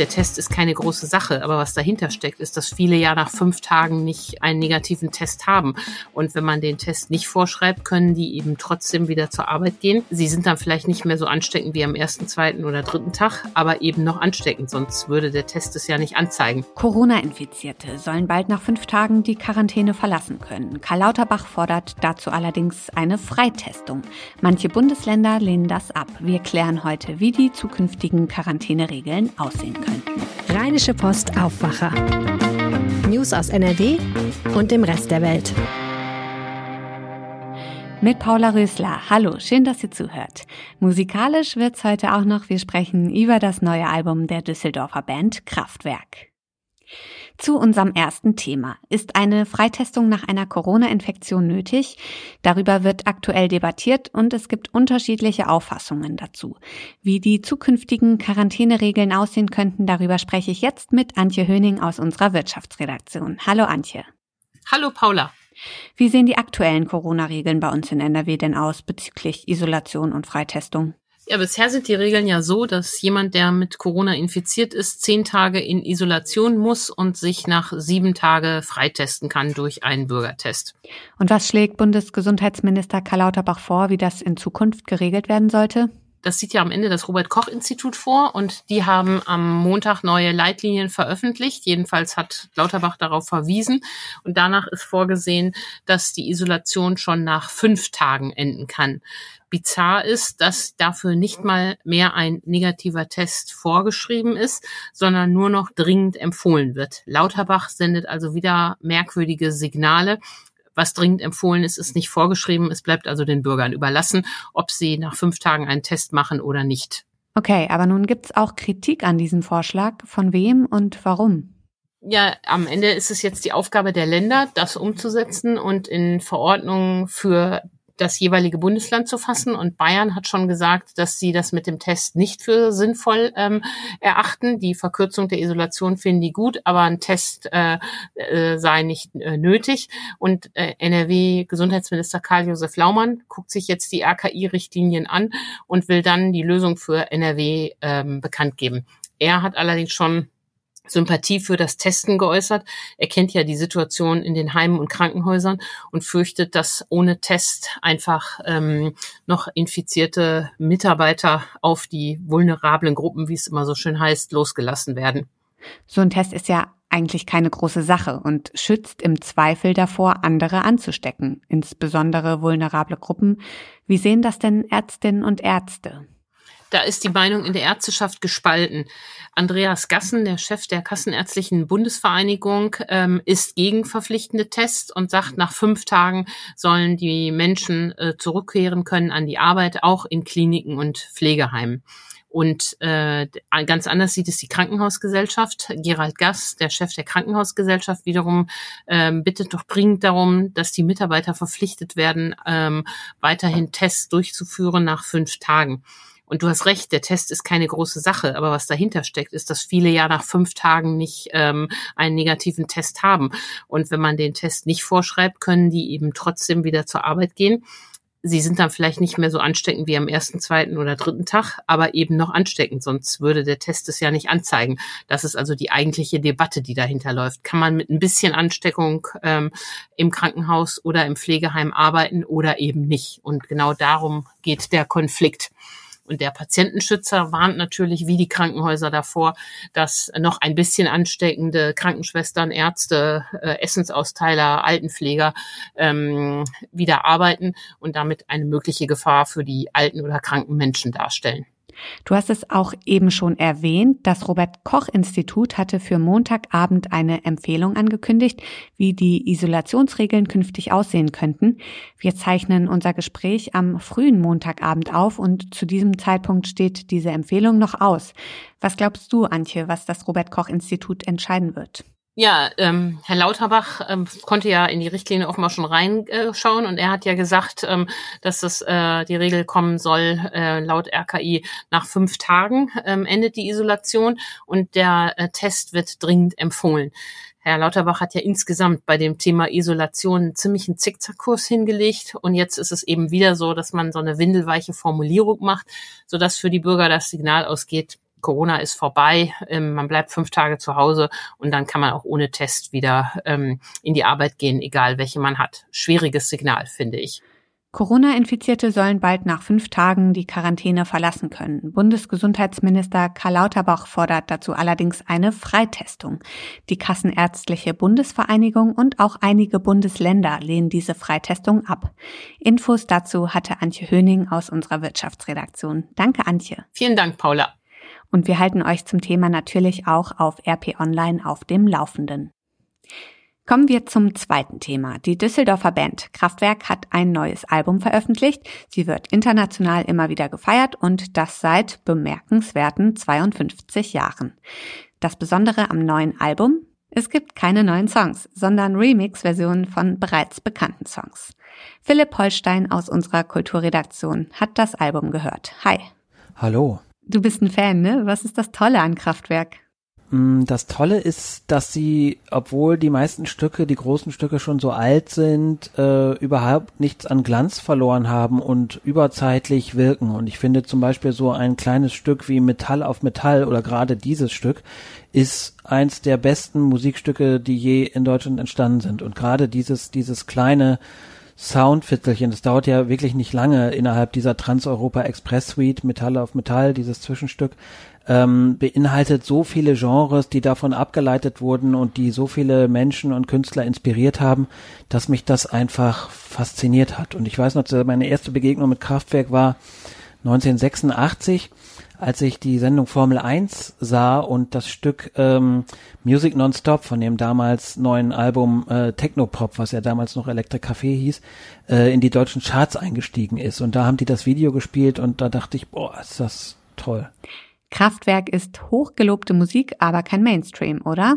der Test ist keine große Sache, aber was dahinter steckt, ist, dass viele ja nach fünf Tagen nicht einen negativen Test haben. Und wenn man den Test nicht vorschreibt, können die eben trotzdem wieder zur Arbeit gehen. Sie sind dann vielleicht nicht mehr so ansteckend wie am ersten, zweiten oder dritten Tag, aber eben noch ansteckend, sonst würde der Test es ja nicht anzeigen. Corona-Infizierte sollen bald nach fünf Tagen die Quarantäne verlassen können. Karl Lauterbach fordert dazu allerdings eine Freitestung. Manche Bundesländer lehnen das ab. Wir klären heute, wie die zukünftigen Quarantäneregeln aussehen könnten. Rheinische Post Aufwacher. News aus NRW und dem Rest der Welt. Mit Paula Rösler. Hallo, schön, dass ihr zuhört. Musikalisch wird's heute auch noch. Wir sprechen über das neue Album der Düsseldorfer Band Kraftwerk. Zu unserem ersten Thema. Ist eine Freitestung nach einer Corona-Infektion nötig? Darüber wird aktuell debattiert und es gibt unterschiedliche Auffassungen dazu. Wie die zukünftigen Quarantäneregeln aussehen könnten, darüber spreche ich jetzt mit Antje Höning aus unserer Wirtschaftsredaktion. Hallo Antje. Hallo Paula. Wie sehen die aktuellen Corona-Regeln bei uns in NRW denn aus bezüglich Isolation und Freitestung? Ja, bisher sind die Regeln ja so, dass jemand, der mit Corona infiziert ist, zehn Tage in Isolation muss und sich nach sieben Tage freitesten kann durch einen Bürgertest. Und was schlägt Bundesgesundheitsminister Karl Lauterbach vor, wie das in Zukunft geregelt werden sollte? Das sieht ja am Ende das Robert Koch Institut vor und die haben am Montag neue Leitlinien veröffentlicht. Jedenfalls hat Lauterbach darauf verwiesen und danach ist vorgesehen, dass die Isolation schon nach fünf Tagen enden kann. Bizarr ist, dass dafür nicht mal mehr ein negativer Test vorgeschrieben ist, sondern nur noch dringend empfohlen wird. Lauterbach sendet also wieder merkwürdige Signale. Was dringend empfohlen ist, ist nicht vorgeschrieben. Es bleibt also den Bürgern überlassen, ob sie nach fünf Tagen einen Test machen oder nicht. Okay, aber nun gibt's auch Kritik an diesem Vorschlag. Von wem und warum? Ja, am Ende ist es jetzt die Aufgabe der Länder, das umzusetzen und in Verordnungen für das jeweilige Bundesland zu fassen. Und Bayern hat schon gesagt, dass sie das mit dem Test nicht für sinnvoll ähm, erachten. Die Verkürzung der Isolation finden die gut, aber ein Test äh, äh, sei nicht äh, nötig. Und äh, NRW-Gesundheitsminister Karl-Josef Laumann guckt sich jetzt die RKI-Richtlinien an und will dann die Lösung für NRW ähm, bekannt geben. Er hat allerdings schon Sympathie für das Testen geäußert. Er kennt ja die Situation in den Heimen und Krankenhäusern und fürchtet, dass ohne Test einfach ähm, noch infizierte Mitarbeiter auf die vulnerablen Gruppen, wie es immer so schön heißt, losgelassen werden. So ein Test ist ja eigentlich keine große Sache und schützt im Zweifel davor, andere anzustecken, insbesondere vulnerable Gruppen. Wie sehen das denn Ärztinnen und Ärzte? Da ist die Meinung in der Ärzteschaft gespalten. Andreas Gassen, der Chef der Kassenärztlichen Bundesvereinigung, ähm, ist gegen verpflichtende Tests und sagt, nach fünf Tagen sollen die Menschen äh, zurückkehren können an die Arbeit, auch in Kliniken und Pflegeheimen. Und äh, ganz anders sieht es die Krankenhausgesellschaft. Gerald Gass, der Chef der Krankenhausgesellschaft, wiederum ähm, bittet doch dringend darum, dass die Mitarbeiter verpflichtet werden, ähm, weiterhin Tests durchzuführen nach fünf Tagen. Und du hast recht, der Test ist keine große Sache, aber was dahinter steckt, ist, dass viele ja nach fünf Tagen nicht ähm, einen negativen Test haben. Und wenn man den Test nicht vorschreibt, können die eben trotzdem wieder zur Arbeit gehen. Sie sind dann vielleicht nicht mehr so ansteckend wie am ersten, zweiten oder dritten Tag, aber eben noch ansteckend, sonst würde der Test es ja nicht anzeigen. Das ist also die eigentliche Debatte, die dahinter läuft. Kann man mit ein bisschen Ansteckung ähm, im Krankenhaus oder im Pflegeheim arbeiten oder eben nicht? Und genau darum geht der Konflikt. Und der Patientenschützer warnt natürlich wie die Krankenhäuser davor, dass noch ein bisschen ansteckende Krankenschwestern, Ärzte, äh, Essensausteiler, Altenpfleger ähm, wieder arbeiten und damit eine mögliche Gefahr für die alten oder kranken Menschen darstellen. Du hast es auch eben schon erwähnt. Das Robert Koch Institut hatte für Montagabend eine Empfehlung angekündigt, wie die Isolationsregeln künftig aussehen könnten. Wir zeichnen unser Gespräch am frühen Montagabend auf und zu diesem Zeitpunkt steht diese Empfehlung noch aus. Was glaubst du, Antje, was das Robert Koch Institut entscheiden wird? Ja, ähm, Herr Lauterbach ähm, konnte ja in die Richtlinie offenbar schon reinschauen und er hat ja gesagt, ähm, dass das äh, die Regel kommen soll, äh, laut RKI nach fünf Tagen ähm, endet die Isolation und der äh, Test wird dringend empfohlen. Herr Lauterbach hat ja insgesamt bei dem Thema Isolation einen ziemlichen Zickzackkurs hingelegt und jetzt ist es eben wieder so, dass man so eine windelweiche Formulierung macht, sodass für die Bürger das Signal ausgeht, Corona ist vorbei, ähm, man bleibt fünf Tage zu Hause und dann kann man auch ohne Test wieder ähm, in die Arbeit gehen, egal welche man hat. Schwieriges Signal, finde ich. Corona-Infizierte sollen bald nach fünf Tagen die Quarantäne verlassen können. Bundesgesundheitsminister Karl Lauterbach fordert dazu allerdings eine Freitestung. Die Kassenärztliche Bundesvereinigung und auch einige Bundesländer lehnen diese Freitestung ab. Infos dazu hatte Antje Höning aus unserer Wirtschaftsredaktion. Danke, Antje. Vielen Dank, Paula. Und wir halten euch zum Thema natürlich auch auf RP Online auf dem Laufenden. Kommen wir zum zweiten Thema. Die Düsseldorfer Band Kraftwerk hat ein neues Album veröffentlicht. Sie wird international immer wieder gefeiert und das seit bemerkenswerten 52 Jahren. Das Besondere am neuen Album? Es gibt keine neuen Songs, sondern Remix-Versionen von bereits bekannten Songs. Philipp Holstein aus unserer Kulturredaktion hat das Album gehört. Hi. Hallo. Du bist ein Fan, ne? Was ist das Tolle an Kraftwerk? Mm, das Tolle ist, dass sie, obwohl die meisten Stücke, die großen Stücke schon so alt sind, äh, überhaupt nichts an Glanz verloren haben und überzeitlich wirken. Und ich finde zum Beispiel so ein kleines Stück wie Metall auf Metall oder gerade dieses Stück ist eins der besten Musikstücke, die je in Deutschland entstanden sind. Und gerade dieses, dieses kleine Soundviertelchen, das dauert ja wirklich nicht lange innerhalb dieser Trans-Europa Express Suite, Metall auf Metall, dieses Zwischenstück, ähm, beinhaltet so viele Genres, die davon abgeleitet wurden und die so viele Menschen und Künstler inspiriert haben, dass mich das einfach fasziniert hat. Und ich weiß noch, meine erste Begegnung mit Kraftwerk war 1986, als ich die Sendung Formel 1 sah und das Stück ähm, Music Nonstop von dem damals neuen Album äh, Technopop, was ja damals noch Electric Café hieß, äh, in die deutschen Charts eingestiegen ist. Und da haben die das Video gespielt und da dachte ich, boah, ist das toll. Kraftwerk ist hochgelobte Musik, aber kein Mainstream, oder?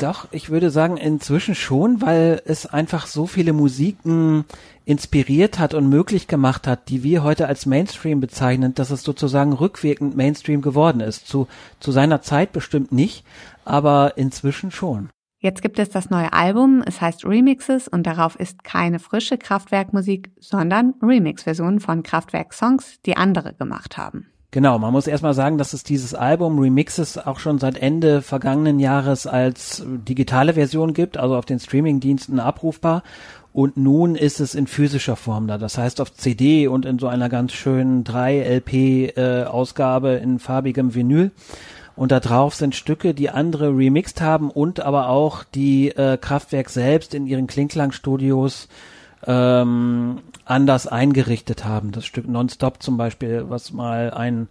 Doch, ich würde sagen inzwischen schon, weil es einfach so viele Musiken inspiriert hat und möglich gemacht hat, die wir heute als Mainstream bezeichnen, dass es sozusagen rückwirkend Mainstream geworden ist. Zu, zu seiner Zeit bestimmt nicht, aber inzwischen schon. Jetzt gibt es das neue Album, es heißt Remixes und darauf ist keine frische Kraftwerkmusik, sondern Remix-Versionen von Kraftwerk-Songs, die andere gemacht haben. Genau, man muss erstmal sagen, dass es dieses Album Remixes auch schon seit Ende vergangenen Jahres als digitale Version gibt, also auf den Streamingdiensten abrufbar. Und nun ist es in physischer Form da. Das heißt auf CD und in so einer ganz schönen 3-LP-Ausgabe äh, in farbigem Vinyl. Und da drauf sind Stücke, die andere remixed haben und aber auch die äh, Kraftwerk selbst in ihren Klingklangstudios ähm, anders eingerichtet haben. Das Stück Nonstop zum Beispiel, was mal ein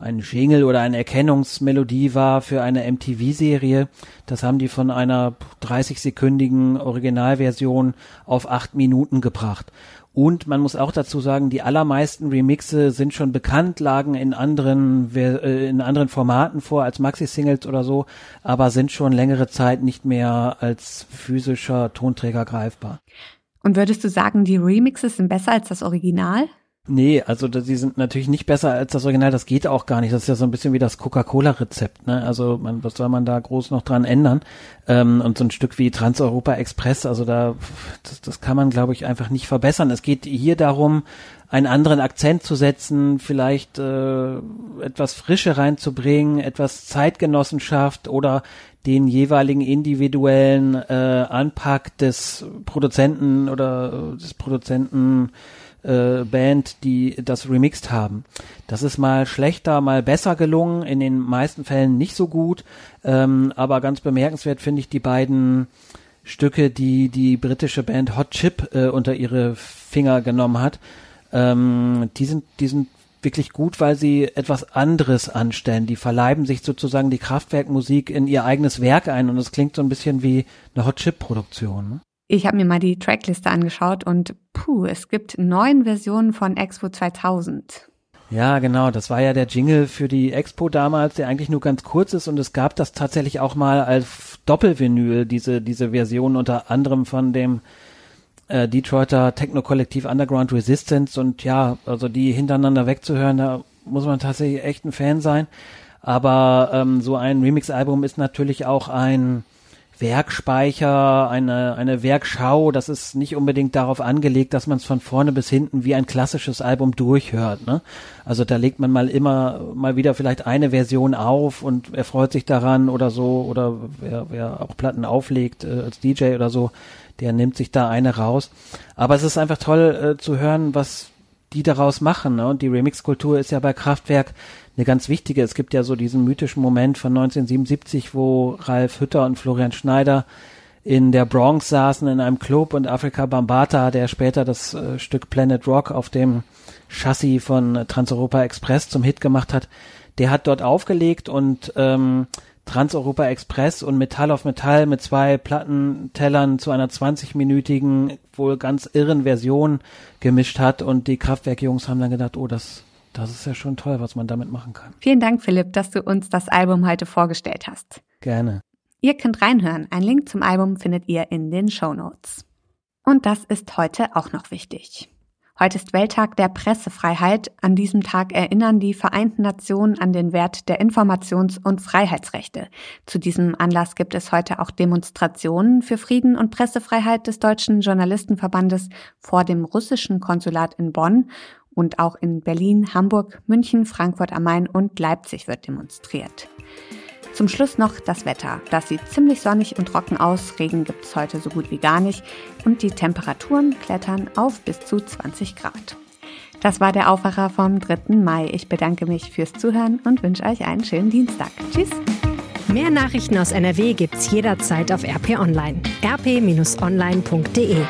ein Jingle oder eine Erkennungsmelodie war für eine MTV-Serie. Das haben die von einer 30-sekündigen Originalversion auf acht Minuten gebracht. Und man muss auch dazu sagen, die allermeisten Remixe sind schon bekannt, lagen in anderen, äh, in anderen Formaten vor als Maxi-Singles oder so, aber sind schon längere Zeit nicht mehr als physischer Tonträger greifbar. Und würdest du sagen, die Remixes sind besser als das Original? Nee, also die sind natürlich nicht besser als das Original, das geht auch gar nicht. Das ist ja so ein bisschen wie das Coca-Cola-Rezept, ne? Also man, was soll man da groß noch dran ändern? Ähm, und so ein Stück wie Trans-Europa Express, also da, das, das kann man, glaube ich, einfach nicht verbessern. Es geht hier darum, einen anderen Akzent zu setzen, vielleicht äh, etwas Frische reinzubringen, etwas Zeitgenossenschaft oder den jeweiligen individuellen äh, Anpack des Produzenten oder des Produzenten äh, Band, die das remixed haben. Das ist mal schlechter, mal besser gelungen, in den meisten Fällen nicht so gut, ähm, aber ganz bemerkenswert finde ich die beiden Stücke, die die britische Band Hot Chip äh, unter ihre Finger genommen hat. Ähm, die sind, die sind wirklich gut, weil sie etwas anderes anstellen. Die verleiben sich sozusagen die Kraftwerkmusik in ihr eigenes Werk ein und es klingt so ein bisschen wie eine Hot Chip Produktion. Ne? Ich habe mir mal die Trackliste angeschaut und puh, es gibt neun Versionen von Expo 2000. Ja, genau. Das war ja der Jingle für die Expo damals, der eigentlich nur ganz kurz ist und es gab das tatsächlich auch mal als Doppelvinyl, diese, diese Version unter anderem von dem äh, Detroiter Techno-Kollektiv Underground Resistance und ja, also die hintereinander wegzuhören, da muss man tatsächlich echt ein Fan sein. Aber ähm, so ein Remix-Album ist natürlich auch ein Werkspeicher, eine, eine Werkschau. Das ist nicht unbedingt darauf angelegt, dass man es von vorne bis hinten wie ein klassisches Album durchhört. Ne? Also da legt man mal immer mal wieder vielleicht eine Version auf und er freut sich daran oder so. Oder wer, wer auch Platten auflegt äh, als DJ oder so, der nimmt sich da eine raus. Aber es ist einfach toll äh, zu hören, was die daraus machen. Ne? Und die Remix-Kultur ist ja bei Kraftwerk eine ganz wichtige. Es gibt ja so diesen mythischen Moment von 1977, wo Ralf Hütter und Florian Schneider in der Bronx saßen in einem Club und Afrika Bambata, der später das äh, Stück Planet Rock auf dem Chassis von Transeuropa Express zum Hit gemacht hat, der hat dort aufgelegt und ähm, Transeuropa Express und Metall auf Metall mit zwei Plattentellern zu einer 20-minütigen, wohl ganz irren Version gemischt hat und die Kraftwerkjungs haben dann gedacht, oh, das das ist ja schon toll, was man damit machen kann. Vielen Dank, Philipp, dass du uns das Album heute vorgestellt hast. Gerne. Ihr könnt reinhören. Ein Link zum Album findet ihr in den Show Notes. Und das ist heute auch noch wichtig. Heute ist Welttag der Pressefreiheit. An diesem Tag erinnern die Vereinten Nationen an den Wert der Informations- und Freiheitsrechte. Zu diesem Anlass gibt es heute auch Demonstrationen für Frieden und Pressefreiheit des Deutschen Journalistenverbandes vor dem russischen Konsulat in Bonn und auch in Berlin, Hamburg, München, Frankfurt am Main und Leipzig wird demonstriert. Zum Schluss noch das Wetter. Das sieht ziemlich sonnig und trocken aus. Regen gibt es heute so gut wie gar nicht. Und die Temperaturen klettern auf bis zu 20 Grad. Das war der Aufwacher vom 3. Mai. Ich bedanke mich fürs Zuhören und wünsche euch einen schönen Dienstag. Tschüss. Mehr Nachrichten aus NRW gibt's jederzeit auf RP Online. rp-online.de